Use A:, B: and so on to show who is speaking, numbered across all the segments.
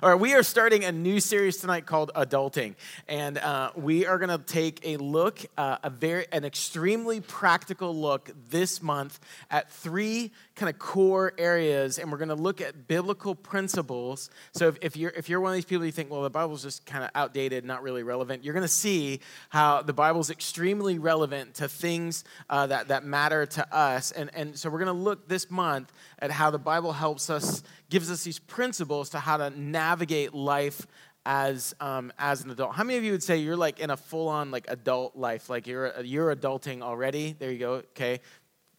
A: All right, we are starting a new series tonight called Adulting, and uh, we are going to take a look, uh, a very, an extremely practical look this month at three kind of core areas, and we're going to look at biblical principles. So, if, if you're if you're one of these people you think, well, the Bible's just kind of outdated, not really relevant, you're going to see how the Bible's extremely relevant to things uh, that that matter to us, and and so we're going to look this month at how the Bible helps us gives us these principles to how to navigate life as um, as an adult. How many of you would say you're like in a full on like adult life? Like you're you're adulting already. There you go. Okay.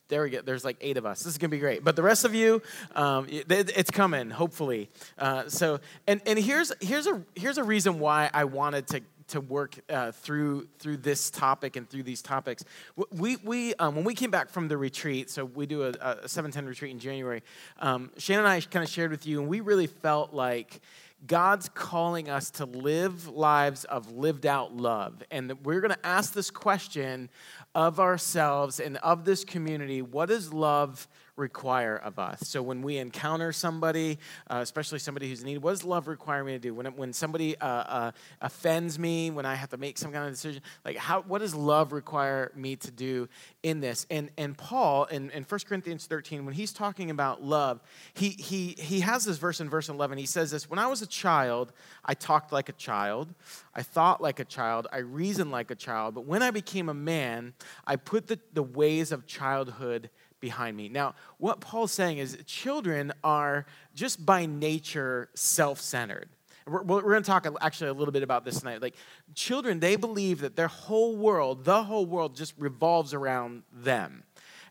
A: There we go. There's like eight of us. This is gonna be great. But the rest of you, um, it's coming. Hopefully. Uh, so and and here's here's a here's a reason why I wanted to to work uh, through through this topic and through these topics. We, we um, when we came back from the retreat, so we do a, a 710 retreat in January. Um, Shane and I kind of shared with you, and we really felt like God's calling us to live lives of lived out love, and we're going to ask this question of ourselves and of this community: What does love require of us. So when we encounter somebody, uh, especially somebody who's in need, what does love require me to do? When, when somebody uh, uh, offends me, when I have to make some kind of decision, like how, what does love require me to do in this? And, and Paul in, in 1 Corinthians 13, when he's talking about love, he, he, he has this verse in verse 11. He says this, when I was a child, I talked like a child. I thought like a child. I reasoned like a child. But when I became a man, I put the, the ways of childhood behind me. Now, what Paul's saying is children are just by nature self centered. We're, we're going to talk actually a little bit about this tonight. Like, children, they believe that their whole world, the whole world, just revolves around them.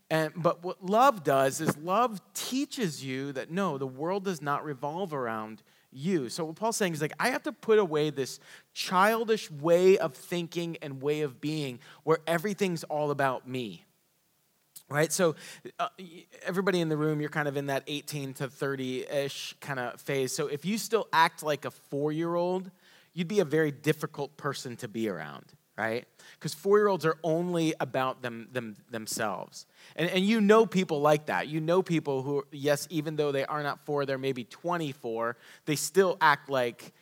A: And, but what love does is love teaches you that no, the world does not revolve around you. So what Paul's saying is like I have to put away this childish way of thinking and way of being where everything's all about me right? So uh, everybody in the room you're kind of in that 18 to 30ish kind of phase. So if you still act like a four-year-old you'd be a very difficult person to be around right? Because four-year-olds are only about them, them themselves. And, and you know people like that. You know people who yes even though they are not four they're maybe 24 they still act like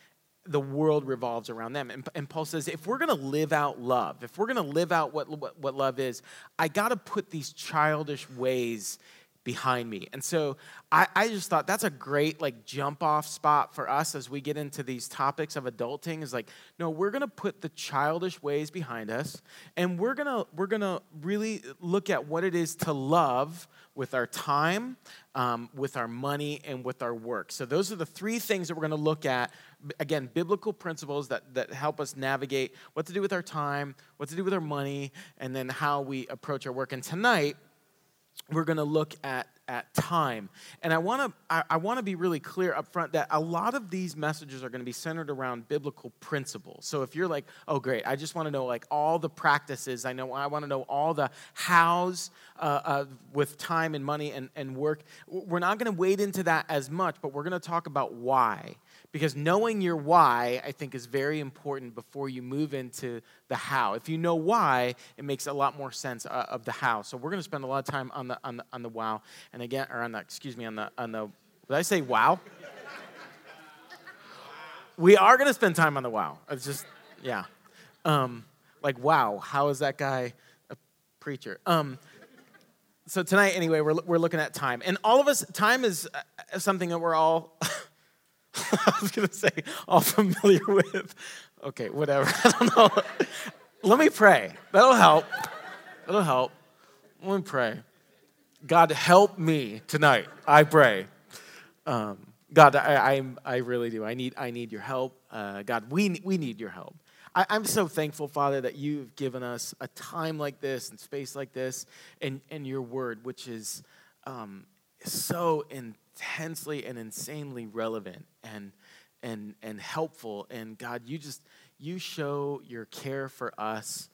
A: the world revolves around them. And, and Paul says, if we're going to live out love, if we're going to live out what, what, what love is, I got to put these childish ways behind me. And so I, I, just thought that's a great like jump off spot for us as we get into these topics of adulting is like, no, we're gonna put the childish ways behind us and we're gonna we're gonna really look at what it is to love with our time, um, with our money, and with our work. So those are the three things that we're gonna look at. Again, biblical principles that, that help us navigate what to do with our time, what to do with our money, and then how we approach our work. And tonight, we're going to look at at time. And i want to I, I want to be really clear up front that a lot of these messages are going to be centered around biblical principles. So if you're like oh great i just want to know like all the practices i know i want to know all the hows uh, uh, with time and money and, and work we're not going to wade into that as much but we're going to talk about why because knowing your why, I think, is very important before you move into the how. If you know why, it makes a lot more sense uh, of the how. So we're going to spend a lot of time on the, on the, on the wow. And again, or on the, excuse me, on the, on the, did I say wow? we are going to spend time on the wow. It's just, yeah. Um, like, wow, how is that guy a preacher? Um, so tonight, anyway, we're, we're looking at time. And all of us, time is uh, something that we're all I was going to say all familiar with. Okay, whatever. I don't know. Let me pray. That'll help. That'll help. Let me pray. God, help me tonight. I pray. Um, God, I, I, I, really do. I need, I need your help. Uh, God, we, we need your help. I, am so thankful, Father, that you've given us a time like this and space like this and, and your word, which is um, so in, intensely and insanely relevant and and and helpful. And god you just you show your care for us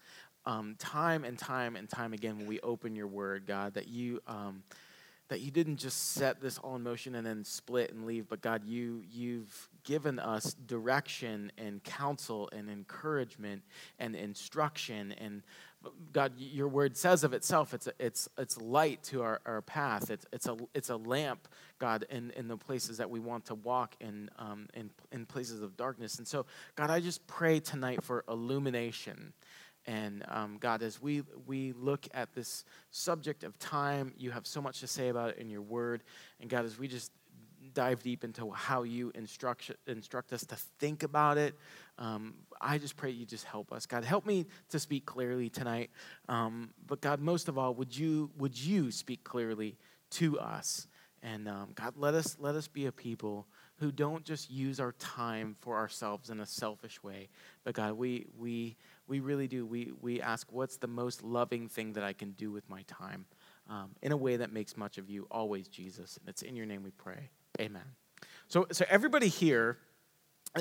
A: um, time and time and time again when we open your word god that you um, that you didn't just set this all in motion and then split and leave but god you you've given us direction and counsel and encouragement and instruction and God, your word says of itself, it's, a, it's, it's light to our, our path. It's, it's, a, it's a lamp, God, in, in the places that we want to walk in, um, in, in places of darkness. And so, God, I just pray tonight for illumination. And um, God, as we, we look at this subject of time, you have so much to say about it in your word. And God, as we just dive deep into how you instruct, instruct us to think about it, um, I just pray you just help us. God, help me to speak clearly tonight. Um, but God, most of all, would you, would you speak clearly to us? And um, God, let us, let us be a people who don't just use our time for ourselves in a selfish way, but God, we, we, we really do. We, we ask, what's the most loving thing that I can do with my time um, in a way that makes much of you, always Jesus. And it's in your name we pray. Amen. So, so everybody here,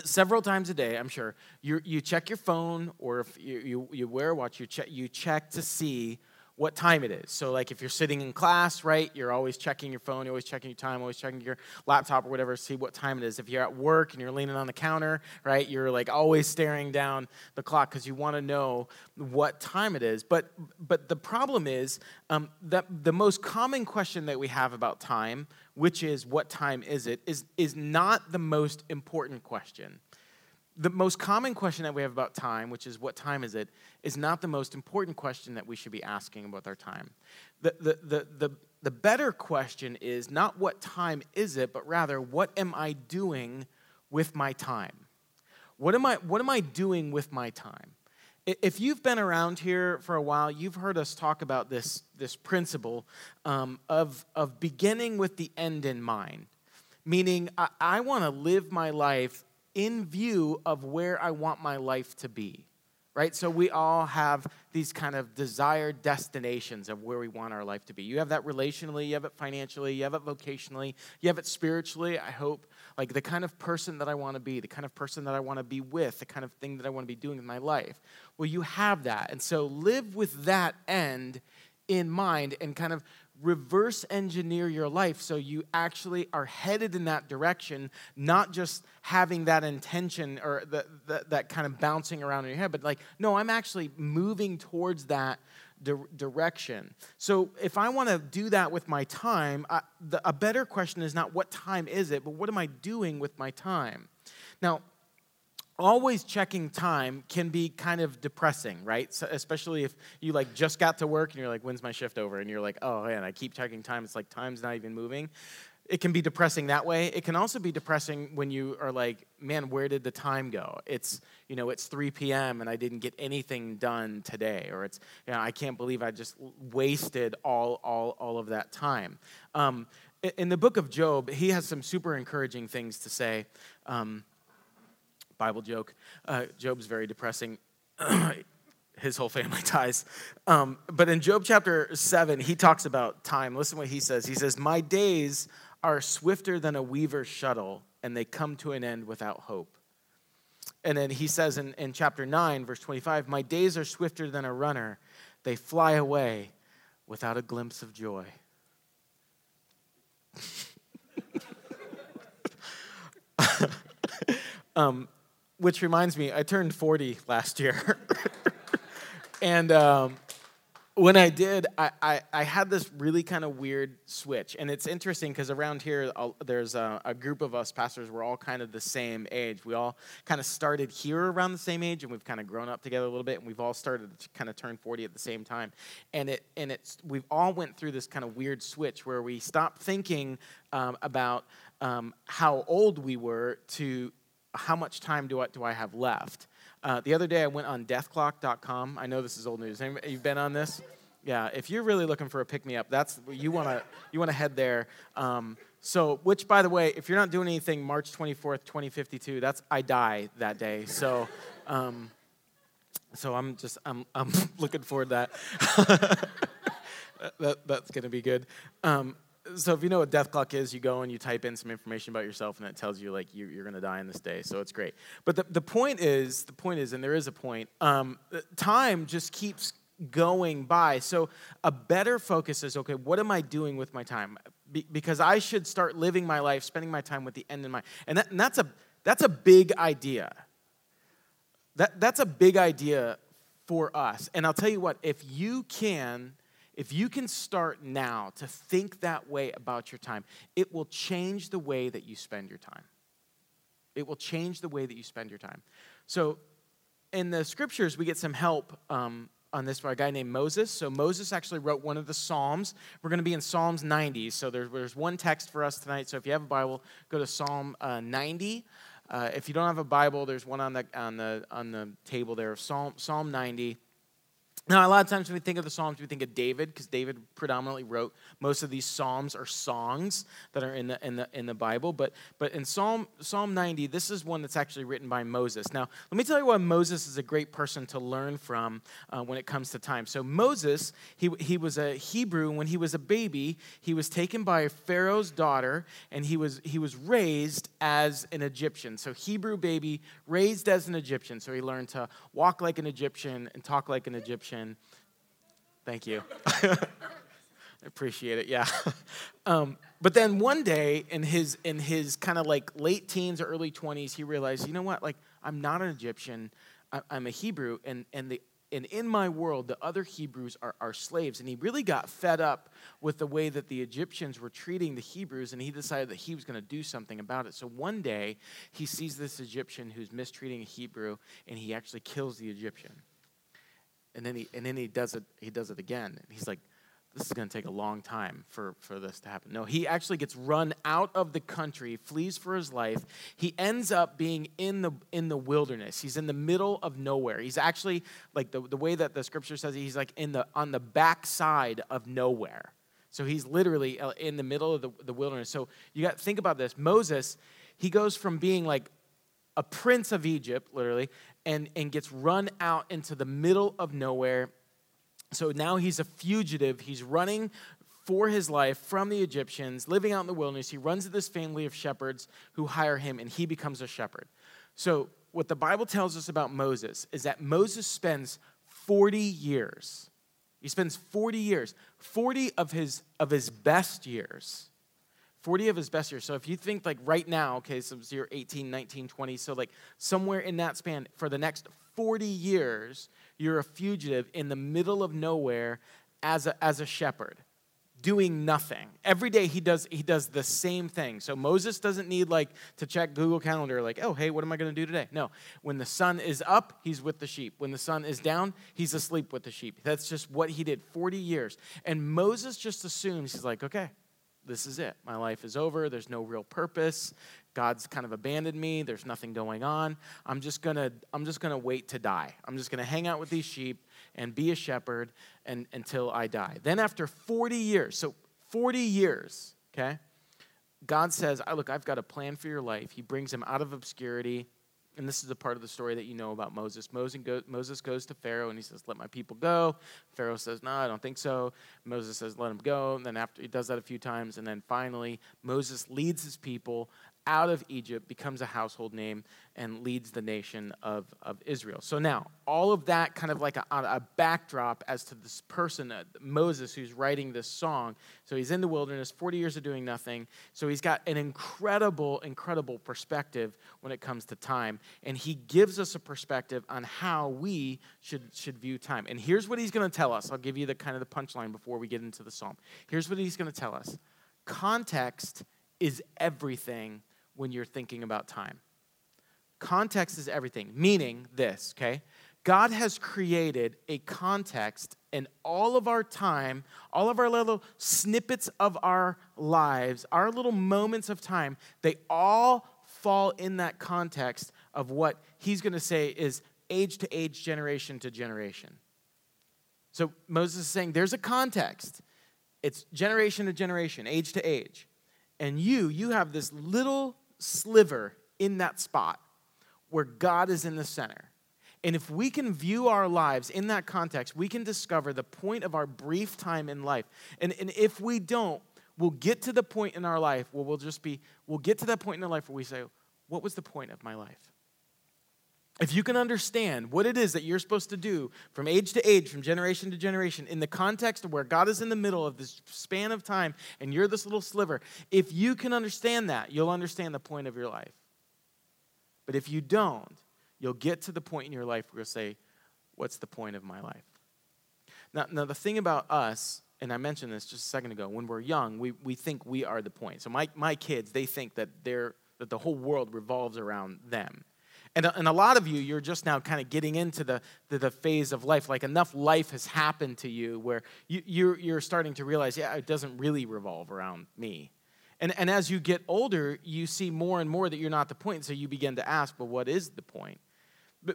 A: several times a day, I'm sure, you, you check your phone or if you, you, you wear a watch, you check, you check to see what time it is. So, like if you're sitting in class, right, you're always checking your phone, you're always checking your time, always checking your laptop or whatever, see what time it is. If you're at work and you're leaning on the counter, right, you're like always staring down the clock because you want to know what time it is. But but the problem is um, that the most common question that we have about time, which is what time is it, is is not the most important question the most common question that we have about time, which is what time is it, is not the most important question that we should be asking about our time. The, the, the, the, the better question is not what time is it, but rather what am I doing with my time? What am I, what am I doing with my time? If you've been around here for a while, you've heard us talk about this, this principle um, of, of beginning with the end in mind. Meaning, I, I want to live my life in view of where I want my life to be, right? So we all have these kind of desired destinations of where we want our life to be. You have that relationally, you have it financially, you have it vocationally, you have it spiritually, I hope. Like the kind of person that I want to be, the kind of person that I want to be with, the kind of thing that I want to be doing in my life. Well, you have that. And so live with that end in mind and kind of reverse engineer your life so you actually are headed in that direction, not just having that intention or the, the, that kind of bouncing around in your head, but like, no, I'm actually moving towards that di- direction. So if I want to do that with my time, I, the, a better question is not what time is it, but what am I doing with my time? Now, always checking time can be kind of depressing, right? So especially if you like just got to work and you're like, when's my shift over? And you're like, oh man, I keep checking time. It's like time's not even moving. It can be depressing that way. It can also be depressing when you are like, man, where did the time go? It's, you know, it's 3 p.m. and I didn't get anything done today. Or it's, you know, I can't believe I just wasted all, all, all of that time. Um, in the book of Job, he has some super encouraging things to say. Um, Bible joke. Uh, Job's very depressing. His whole family dies. Um, but in Job chapter 7, he talks about time. Listen what he says. He says, My days are swifter than a weaver's shuttle, and they come to an end without hope. And then he says in, in chapter 9, verse 25, My days are swifter than a runner, they fly away without a glimpse of joy. um, which reminds me, I turned 40 last year. and um, when I did, I, I, I, had this really kind of weird switch. And it's interesting because around here, I'll, there's a, a, group of us pastors, we're all kind of the same age. We all kind of started here around the same age, and we've kind of grown up together a little bit, and we've all started to kind of turn 40 at the same time. And, it, and it's, we've all went through this kind of weird switch where we stopped thinking um, about um, how old we were to how much time do I, do I have left? Uh, the other day I went on deathclock.com. I know this is old news. Anybody, you've been on this? Yeah, if you're really looking for a pick me up, that's you want to you want to head there. Um, so, which by the way, if you're not doing anything March 24th, 2052, that's I die that day. So, um, so I'm just I'm I'm looking forward to that. that that's gonna be good. Um, so if you know what death clock is, you go and you type in some information about yourself, and it tells you like you, are going to die in this day. So it's great. But the, the point is, the point is, and there is a point. Um, time just keeps going by. So a better focus is okay. What am I doing with my time? Be, because I should start living my life, spending my time with the end in mind. And, that, and that's a that's a big idea. That that's a big idea for us. And I'll tell you what, if you can, if you can start now to think that way about your time, it will change the way that you spend your time. It will change the way that you spend your time. So, in the scriptures, we get some help um, on this by a guy named Moses. So, Moses actually wrote one of the Psalms. We're going to be in Psalms 90. So, there's, there's one text for us tonight. So, if you have a Bible, go to Psalm uh, 90. Uh, if you don't have a Bible, there's one on the, on the, on the table there, Psalm, Psalm 90. Now, a lot of times when we think of the Psalms, we think of David because David predominantly wrote most of these Psalms or songs that are in the, in the, in the Bible. But, but in Psalm, Psalm 90, this is one that's actually written by Moses. Now, let me tell you why Moses is a great person to learn from uh, when it comes to time. So, Moses, he, he was a Hebrew. When he was a baby, he was taken by Pharaoh's daughter and he was, he was raised as an Egyptian. So, Hebrew baby raised as an Egyptian. So, he learned to walk like an Egyptian and talk like an Egyptian Thank you. I appreciate it. Yeah. Um, but then one day in his in his kind of like late teens or early 20s, he realized, you know what? Like I'm not an Egyptian. I, I'm a Hebrew, and and the and in my world, the other Hebrews are, are slaves. And he really got fed up with the way that the Egyptians were treating the Hebrews, and he decided that he was going to do something about it. So one day, he sees this Egyptian who's mistreating a Hebrew, and he actually kills the Egyptian and then he and then he does it he does it again and he's like this is going to take a long time for, for this to happen. No, he actually gets run out of the country, flees for his life. He ends up being in the, in the wilderness. He's in the middle of nowhere. He's actually, like the, the way that the scripture says, he's like in the, on the backside of nowhere. So he's literally uh, in the middle of the, the wilderness. So you got think about this. Moses, he goes from being like a prince of Egypt, literally, and, and gets run out into the middle of nowhere. So now he's a fugitive. He's running for his life from the Egyptians, living out in the wilderness. He runs to this family of shepherds who hire him, and he becomes a shepherd. So, what the Bible tells us about Moses is that Moses spends 40 years. He spends 40 years, 40 of his, of his best years 40 of his best years. So if you think like right now, okay, so you're 18, 19, 20, so like somewhere in that span, for the next 40 years, you're a fugitive in the middle of nowhere as a, as a shepherd doing nothing. Every day he does he does the same thing. So moses doesn't need like to check google calendar like oh hey what am i going to do today? No. When the sun is up he's with the sheep. When the sun is down he's asleep with the sheep. That's just what he did 40 years. And moses just assumes he's like okay this is it. My life is over. There's no real purpose. God's kind of abandoned me. There's nothing going on. I'm just going to I'm just going to wait to die. I'm just going to hang out with these sheep and be a shepherd and, until I die. Then after 40 years, so 40 years, okay? God says, "I "Look, I've got a plan for your life." He brings him out of obscurity and this is the part of the story that you know about Moses. Moses goes to Pharaoh and he says, Let my people go. Pharaoh says, No, I don't think so. Moses says, Let him go. And then after he does that a few times, and then finally, Moses leads his people out of Egypt, becomes a household name, and leads the nation of, of Israel. So now, all of that kind of like a, a backdrop as to this person, uh, Moses, who's writing this song. So he's in the wilderness, 40 years of doing nothing. So he's got an incredible, incredible perspective when it comes to time. And he gives us a perspective on how we should, should view time. And here's what he's going to tell us. I'll give you the kind of the punchline before we get into the psalm. Here's what he's going to tell us context is everything when you're thinking about time. Context is everything, meaning this, okay? God has created a context in all of our time, all of our little snippets of our lives, our little moments of time, they all fall in that context of what he's going to say is age to age, generation to generation. So Moses is saying there's a context. It's generation to generation, age to age. And you, you have this little sliver in that spot where God is in the center. And if we can view our lives in that context, we can discover the point of our brief time in life. And, and if we don't, we'll get to the point in our life where we'll just be, we'll get to that point in our life where we say, What was the point of my life? If you can understand what it is that you're supposed to do from age to age, from generation to generation, in the context of where God is in the middle of this span of time and you're this little sliver, if you can understand that, you'll understand the point of your life. But if you don't, you'll get to the point in your life where you'll say, what's the point of my life? Now, now the thing about us, and I mentioned this just a second ago, when we're young, we, we think we are the point. So my, my kids, they think that they're that the whole world revolves around them. And, and a lot of you, you're just now kind of getting into the, the, the, phase of life. Like enough life has happened to you where you, you're, you're starting to realize, yeah, it doesn't really revolve around me. And, and as you get older, you see more and more that you're not the point. So you begin to ask, well, what is the point?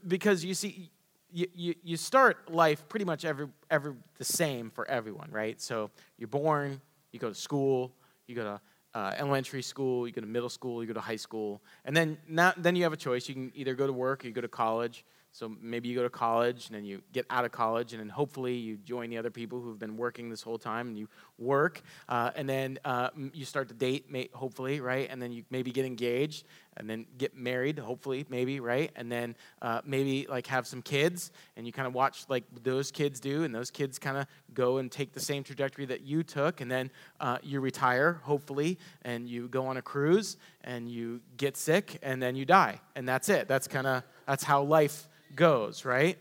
A: because you see, you, you, you start life pretty much every, every the same for everyone, right? So you're born, you go to school, you go to uh, elementary school, you go to middle school, you go to high school, and then now, then you have a choice. You can either go to work or you go to college. So maybe you go to college and then you get out of college and then hopefully you join the other people who've been working this whole time and you work uh, and then uh, you start to date, hopefully, right? And then you maybe get engaged and then get married, hopefully, maybe, right? And then uh, maybe like have some kids, and you kind of watch like those kids do, and those kids kind of go and take the same trajectory that you took, and then uh, you retire, hopefully, and you go on a cruise, and you get sick, and then you die, and that's it. That's kind of that's how life goes, right?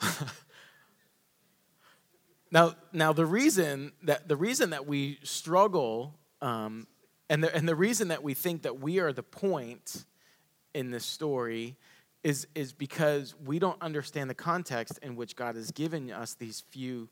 A: now, now the reason that the reason that we struggle um, and the, and the reason that we think that we are the point in this story is, is because we don't understand the context in which God has given us these few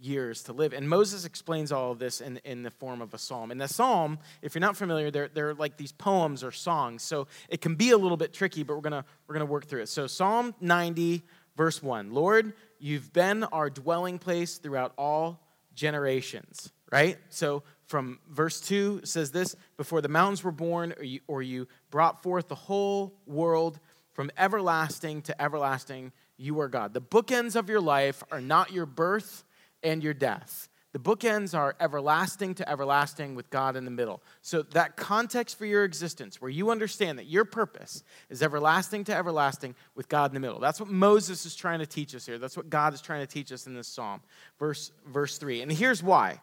A: years to live. And Moses explains all of this in, in the form of a psalm. And the psalm, if you're not familiar, they're, they're like these poems or songs. So it can be a little bit tricky, but we're going we're gonna work through it. So Psalm 90, verse 1 Lord, you've been our dwelling place throughout all generations, right? So from verse 2 says this Before the mountains were born, or you, or you brought forth the whole world from everlasting to everlasting, you are God. The bookends of your life are not your birth and your death. The bookends are everlasting to everlasting with God in the middle. So, that context for your existence, where you understand that your purpose is everlasting to everlasting with God in the middle. That's what Moses is trying to teach us here. That's what God is trying to teach us in this psalm. Verse, verse 3. And here's why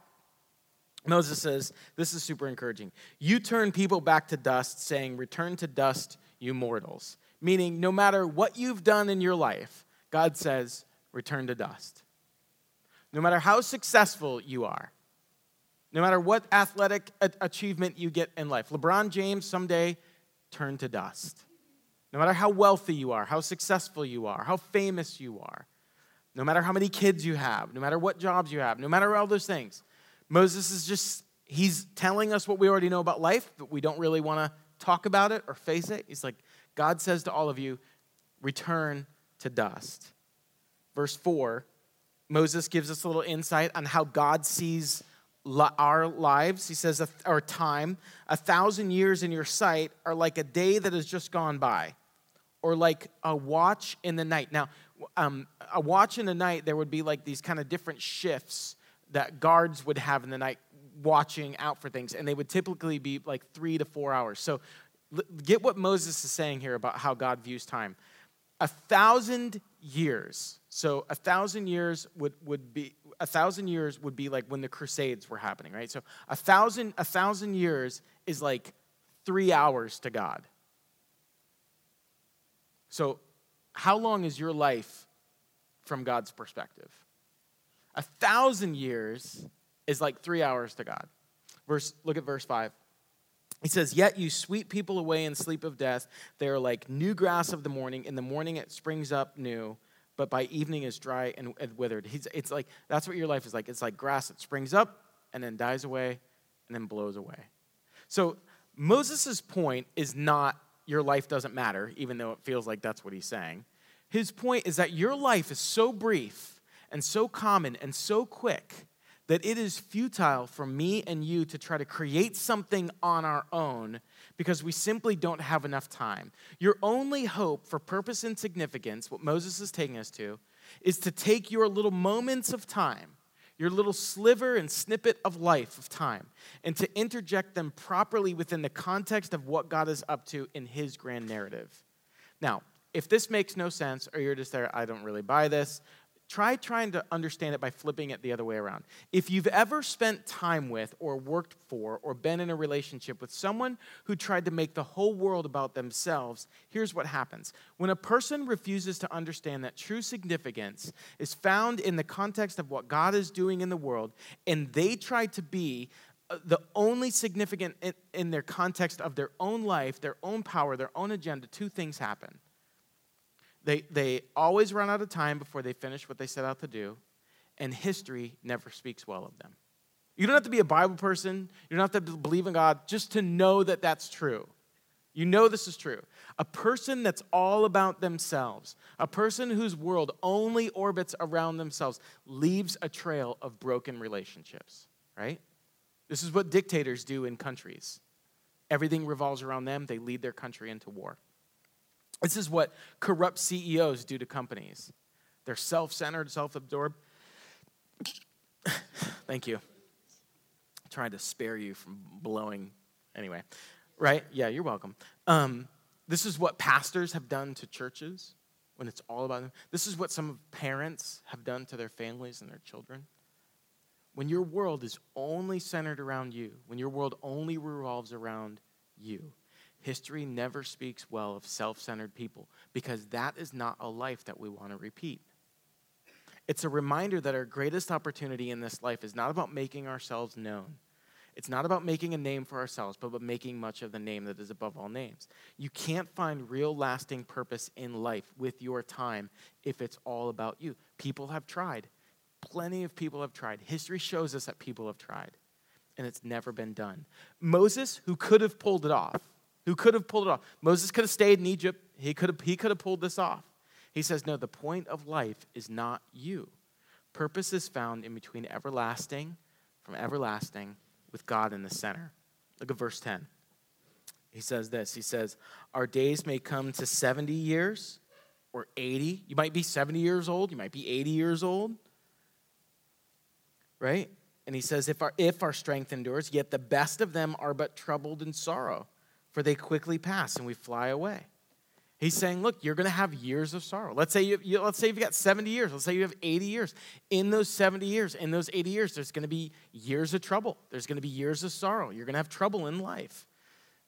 A: Moses says, This is super encouraging. You turn people back to dust, saying, Return to dust, you mortals. Meaning, no matter what you've done in your life, God says, Return to dust. No matter how successful you are, no matter what athletic achievement you get in life, LeBron James someday turned to dust. No matter how wealthy you are, how successful you are, how famous you are, no matter how many kids you have, no matter what jobs you have, no matter all those things, Moses is just, he's telling us what we already know about life, but we don't really want to talk about it or face it. He's like, God says to all of you, return to dust. Verse 4, Moses gives us a little insight on how God sees our lives. He says, our time, a thousand years in your sight are like a day that has just gone by, or like a watch in the night. Now, um, a watch in the night, there would be like these kind of different shifts that guards would have in the night watching out for things, and they would typically be like three to four hours. So get what Moses is saying here about how God views time. A thousand years. So a thousand years would, would be a thousand years would be like when the crusades were happening, right? So a thousand a thousand years is like three hours to God. So how long is your life from God's perspective? A thousand years is like three hours to God. Verse, look at verse 5. He says, Yet you sweep people away in sleep of death. They are like new grass of the morning. In the morning it springs up new, but by evening is dry and, and withered. He's, it's like, that's what your life is like. It's like grass that springs up and then dies away and then blows away. So Moses' point is not your life doesn't matter, even though it feels like that's what he's saying. His point is that your life is so brief and so common and so quick that it is futile for me and you to try to create something on our own because we simply don't have enough time. Your only hope for purpose and significance, what Moses is taking us to, is to take your little moments of time, your little sliver and snippet of life of time, and to interject them properly within the context of what God is up to in his grand narrative. Now, if this makes no sense or you're just there, I don't really buy this, try trying to understand it by flipping it the other way around. If you've ever spent time with, or worked for, or been in a relationship with someone who tried to make the whole world about themselves, here's what happens. When a person refuses to understand that true significance is found in the context of what God is doing in the world, and they try to be uh, the only significant in, in their context of their own life, their own power, their own agenda, two things happen they, they always run out of time before they finish what they set out to do, and history never speaks well of them. You don't have to be a Bible person, you don't have to believe in God just to know that that's true. You know this is true. A person that's all about themselves, a person whose world only orbits around themselves, leaves a trail of broken relationships, right? This is what dictators do in countries. Everything revolves around them, they lead their country into war. This is what corrupt CEOs do to companies. They're self centered, self absorbed. Thank you. I'm trying to spare you from blowing. Anyway, right? Yeah, you're welcome. Um, this is what pastors have done to churches when it's all about them. This is what some parents have done to their families and their children. When your world is only centered around you, when your world only revolves around you, History never speaks well of self centered people because that is not a life that we want to repeat. It's a reminder that our greatest opportunity in this life is not about making ourselves known. It's not about making a name for ourselves, but about making much of the name that is above all names. You can't find real lasting purpose in life with your time if it's all about you. People have tried. Plenty of people have tried. History shows us that people have tried, and it's never been done. Moses, who could have pulled it off, who could have pulled it off. Moses could have stayed in Egypt. He could have, he could have pulled this off. He says, No, the point of life is not you. Purpose is found in between everlasting, from everlasting, with God in the center. Look at verse 10. He says this He says, Our days may come to 70 years or 80. You might be 70 years old, you might be 80 years old. Right? And he says, if our, if our strength endures, yet the best of them are but troubled in sorrow for they quickly pass and we fly away. He's saying, look, you're going to have years of sorrow. Let's say you, you, let's say you've got 70 years. Let's say you have 80 years. In those 70 years, in those 80 years, there's going to be years of trouble. There's going to be years of sorrow. You're going to have trouble in life.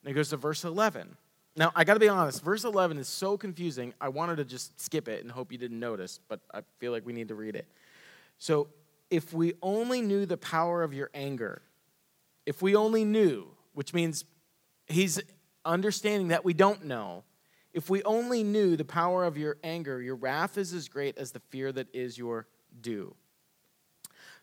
A: And it goes to verse 11. Now, I got to be honest, verse 11 is so confusing. I wanted to just skip it and hope you didn't notice, but I feel like we need to read it. So, if we only knew the power of your anger, if we only knew, which means he's understanding that we don't know. If we only knew the power of your anger, your wrath is as great as the fear that is your due.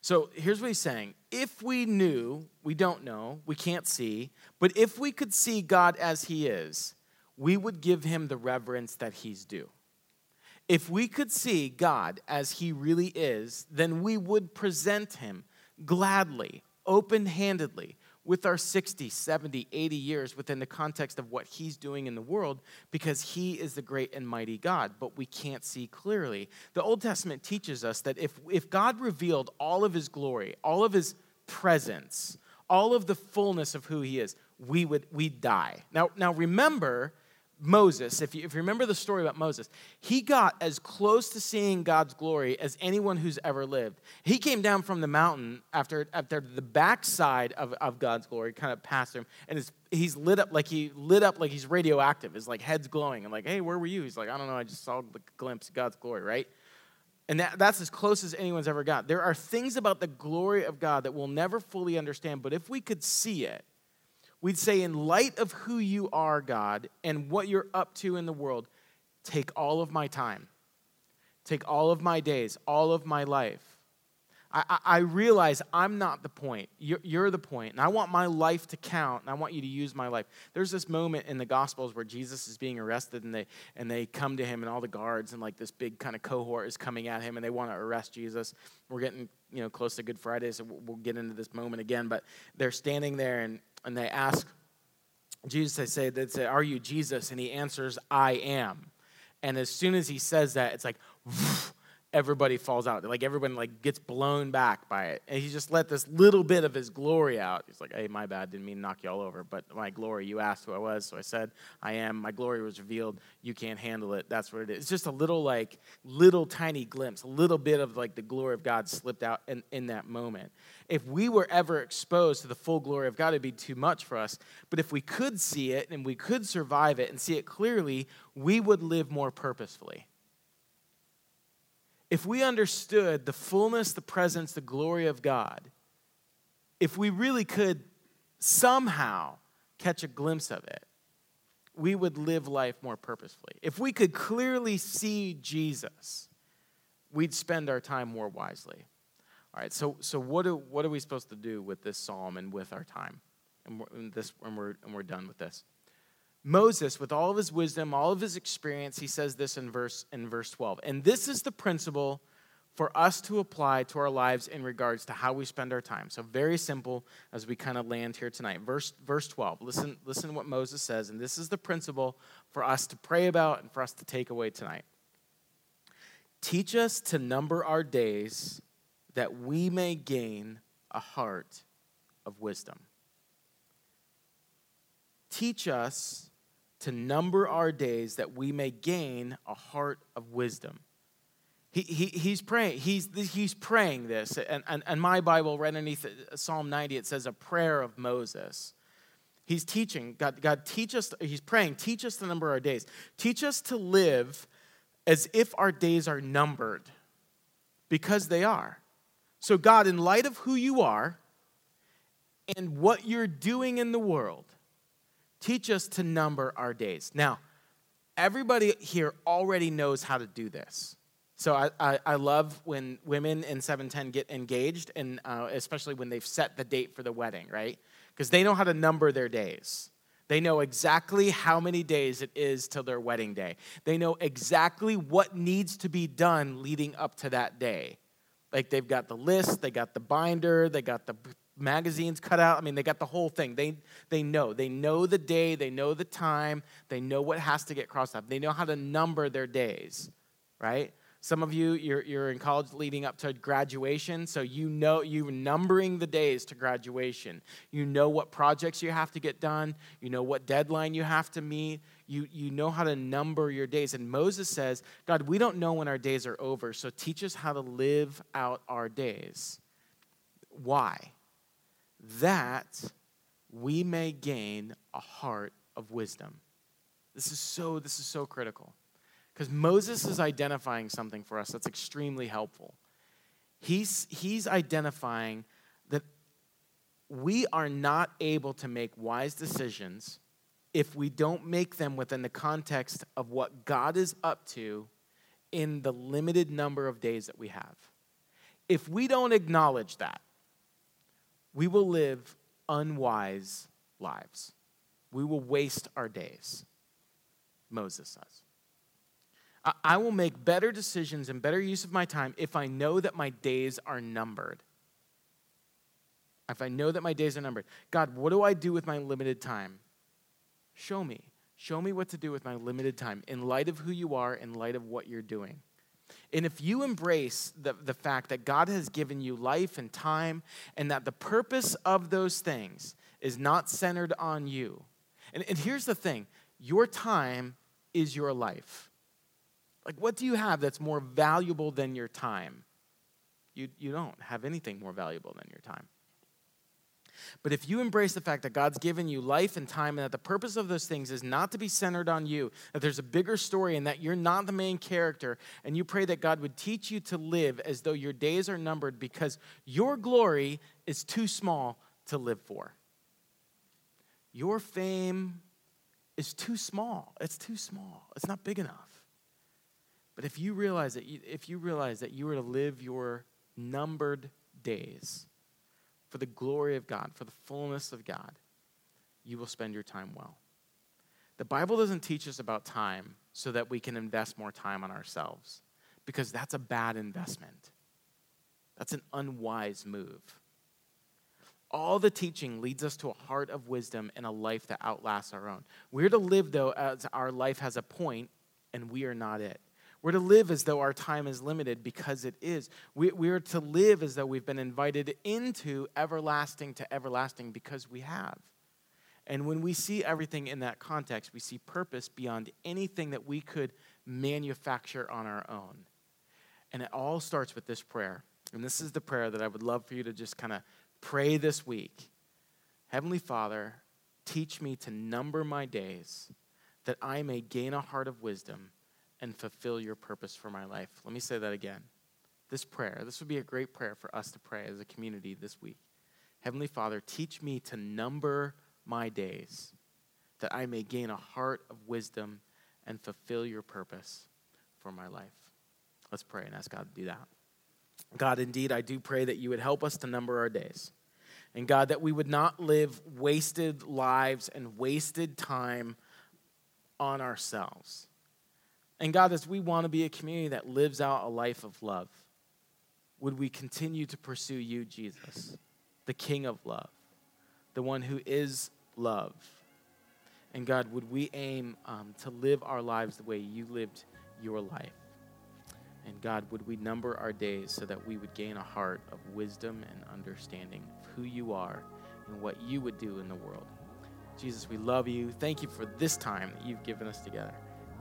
A: So here's what he's saying. If we knew, we don't know, we can't see, but if we could see God as he is, we would give him the reverence that he's due. If we could see God as he really is, then we would present him gladly, open handedly, with our 60, 70, 80 years within the context of what he's doing in the world because he is the great and mighty God, but we can't see clearly. The Old Testament teaches us that if, if God revealed all of his glory, all of his presence, all of the fullness of who he is, we would we'd die. Now, now remember Moses, if you, if you remember the story about Moses, he got as close to seeing God's glory as anyone who's ever lived. He came down from the mountain after, after the backside of, of God's glory kind of passed him, and his, he's lit up like he lit up like he's radioactive. His like head's glowing. I'm like, hey, where were you? He's like, I don't know. I just saw the glimpse of God's glory, right? And that, that's as close as anyone's ever got. There are things about the glory of God that we'll never fully understand, but if we could see it, we'd say, in light of who you are, God, and what you're up to in the world, take all of my time, take all of my days, all of my life. I, I, realize I'm not the point. You're, you're the point, and I want my life to count, and I want you to use my life. There's this moment in the Gospels where Jesus is being arrested, and they and they come to him, and all the guards and like this big kind of cohort is coming at him, and they want to arrest Jesus. We're getting you know close to Good Friday, so we'll get into this moment again. But they're standing there, and and they ask Jesus, they say, they say, Are you Jesus? And he answers, I am. And as soon as he says that, it's like, everybody falls out. Like everyone like gets blown back by it. And he just let this little bit of his glory out. He's like, hey, my bad, didn't mean to knock you all over. But my glory, you asked who I was, so I said, I am. My glory was revealed. You can't handle it. That's what it is. It's just a little like little tiny glimpse, a little bit of like the glory of God slipped out in, in that moment. If we were ever exposed to the full glory of God, it'd be too much for us. But if we could see it and we could survive it and see it clearly, we would live more purposefully if we understood the fullness, the presence, the glory of God, if we really could somehow catch a glimpse of it, we would live life more purposefully. If we could clearly see Jesus, we'd spend our time more wisely. All right, so, so what, do, what are we supposed to do with this psalm and with our time? And we're, and this, and we're, and we're done with this. Moses, with all of his wisdom, all of his experience, he says this in verse, in verse 12. And this is the principle for us to apply to our lives in regards to how we spend our time. So very simple as we kind of land here tonight. Verse, verse 12. Listen, listen to what Moses says, and this is the principle for us to pray about and for us to take away tonight. Teach us to number our days that we may gain a heart of wisdom. Teach us to number our days that we may gain a heart of wisdom. He, he, he's praying he's, he's praying this and, and, and my bible right underneath psalm 90 it says a prayer of moses. He's teaching god, god teach us he's praying teach us to number of our days. Teach us to live as if our days are numbered because they are. So god in light of who you are and what you're doing in the world Teach us to number our days. Now, everybody here already knows how to do this. So I, I, I love when women in 710 get engaged, and uh, especially when they've set the date for the wedding, right? Because they know how to number their days. They know exactly how many days it is till their wedding day. They know exactly what needs to be done leading up to that day. Like they've got the list, they got the binder, they got the magazines cut out. I mean, they got the whole thing. They, they know. They know the day, they know the time, they know what has to get crossed off. They know how to number their days, right? Some of you, you're, you're in college leading up to graduation, so you know you're numbering the days to graduation. You know what projects you have to get done. You know what deadline you have to meet. You, you know how to number your days. And Moses says, God, we don't know when our days are over, so teach us how to live out our days. Why? That we may gain a heart of wisdom. This is so this is so critical. Because Moses is identifying something for us that's extremely helpful. He's, he's identifying that we are not able to make wise decisions if we don't make them within the context of what God is up to in the limited number of days that we have. If we don't acknowledge that, we will live unwise lives. We will waste our days, Moses says. I will make better decisions and better use of my time if I know that my days are numbered. If I know that my days are numbered. God, what do I do with my limited time? Show me. Show me what to do with my limited time in light of who you are, in light of what you're doing. And if you embrace the, the fact that God has given you life and time, and that the purpose of those things is not centered on you, and, and here's the thing your time is your life. Like, what do you have that's more valuable than your time? You, you don't have anything more valuable than your time. But if you embrace the fact that God's given you life and time and that the purpose of those things is not to be centered on you, that there's a bigger story and that you're not the main character, and you pray that God would teach you to live as though your days are numbered because your glory is too small to live for. Your fame is too small. It's too small. It's not big enough. But if you realize that you, if you realize that you are to live your numbered days, for the glory of God, for the fullness of God, you will spend your time well. The Bible doesn't teach us about time so that we can invest more time on ourselves, because that's a bad investment. That's an unwise move. All the teaching leads us to a heart of wisdom and a life that outlasts our own. We're to live, though, as our life has a point, and we are not it. We're to live as though our time is limited because it is. We, we are to live as though we've been invited into everlasting to everlasting because we have. And when we see everything in that context, we see purpose beyond anything that we could manufacture on our own. And it all starts with this prayer. And this is the prayer that I would love for you to just kind of pray this week. Heavenly Father, teach me to number my days that I may gain a heart of wisdom and fulfill your purpose for my life. Let me say that again. This prayer, this would be a great prayer for us to pray as a community this week. Heavenly Father, teach me to number my days that I may gain a heart of wisdom and fulfill your purpose for my life. Let's pray and ask God to do that. God, indeed, I do pray that you would help us to number our days. And God, that we would not live wasted lives and wasted time on ourselves. And God, as we want to be a community that lives out a life of love, would we continue to pursue you, Jesus, the King of love, the one who is love? And God, would we aim um, to live our lives the way you lived your life? And God, would we number our days so that we would gain a heart of wisdom and understanding of who you are and what you would do in the world? Jesus, we love you. Thank you for this time that you've given us together.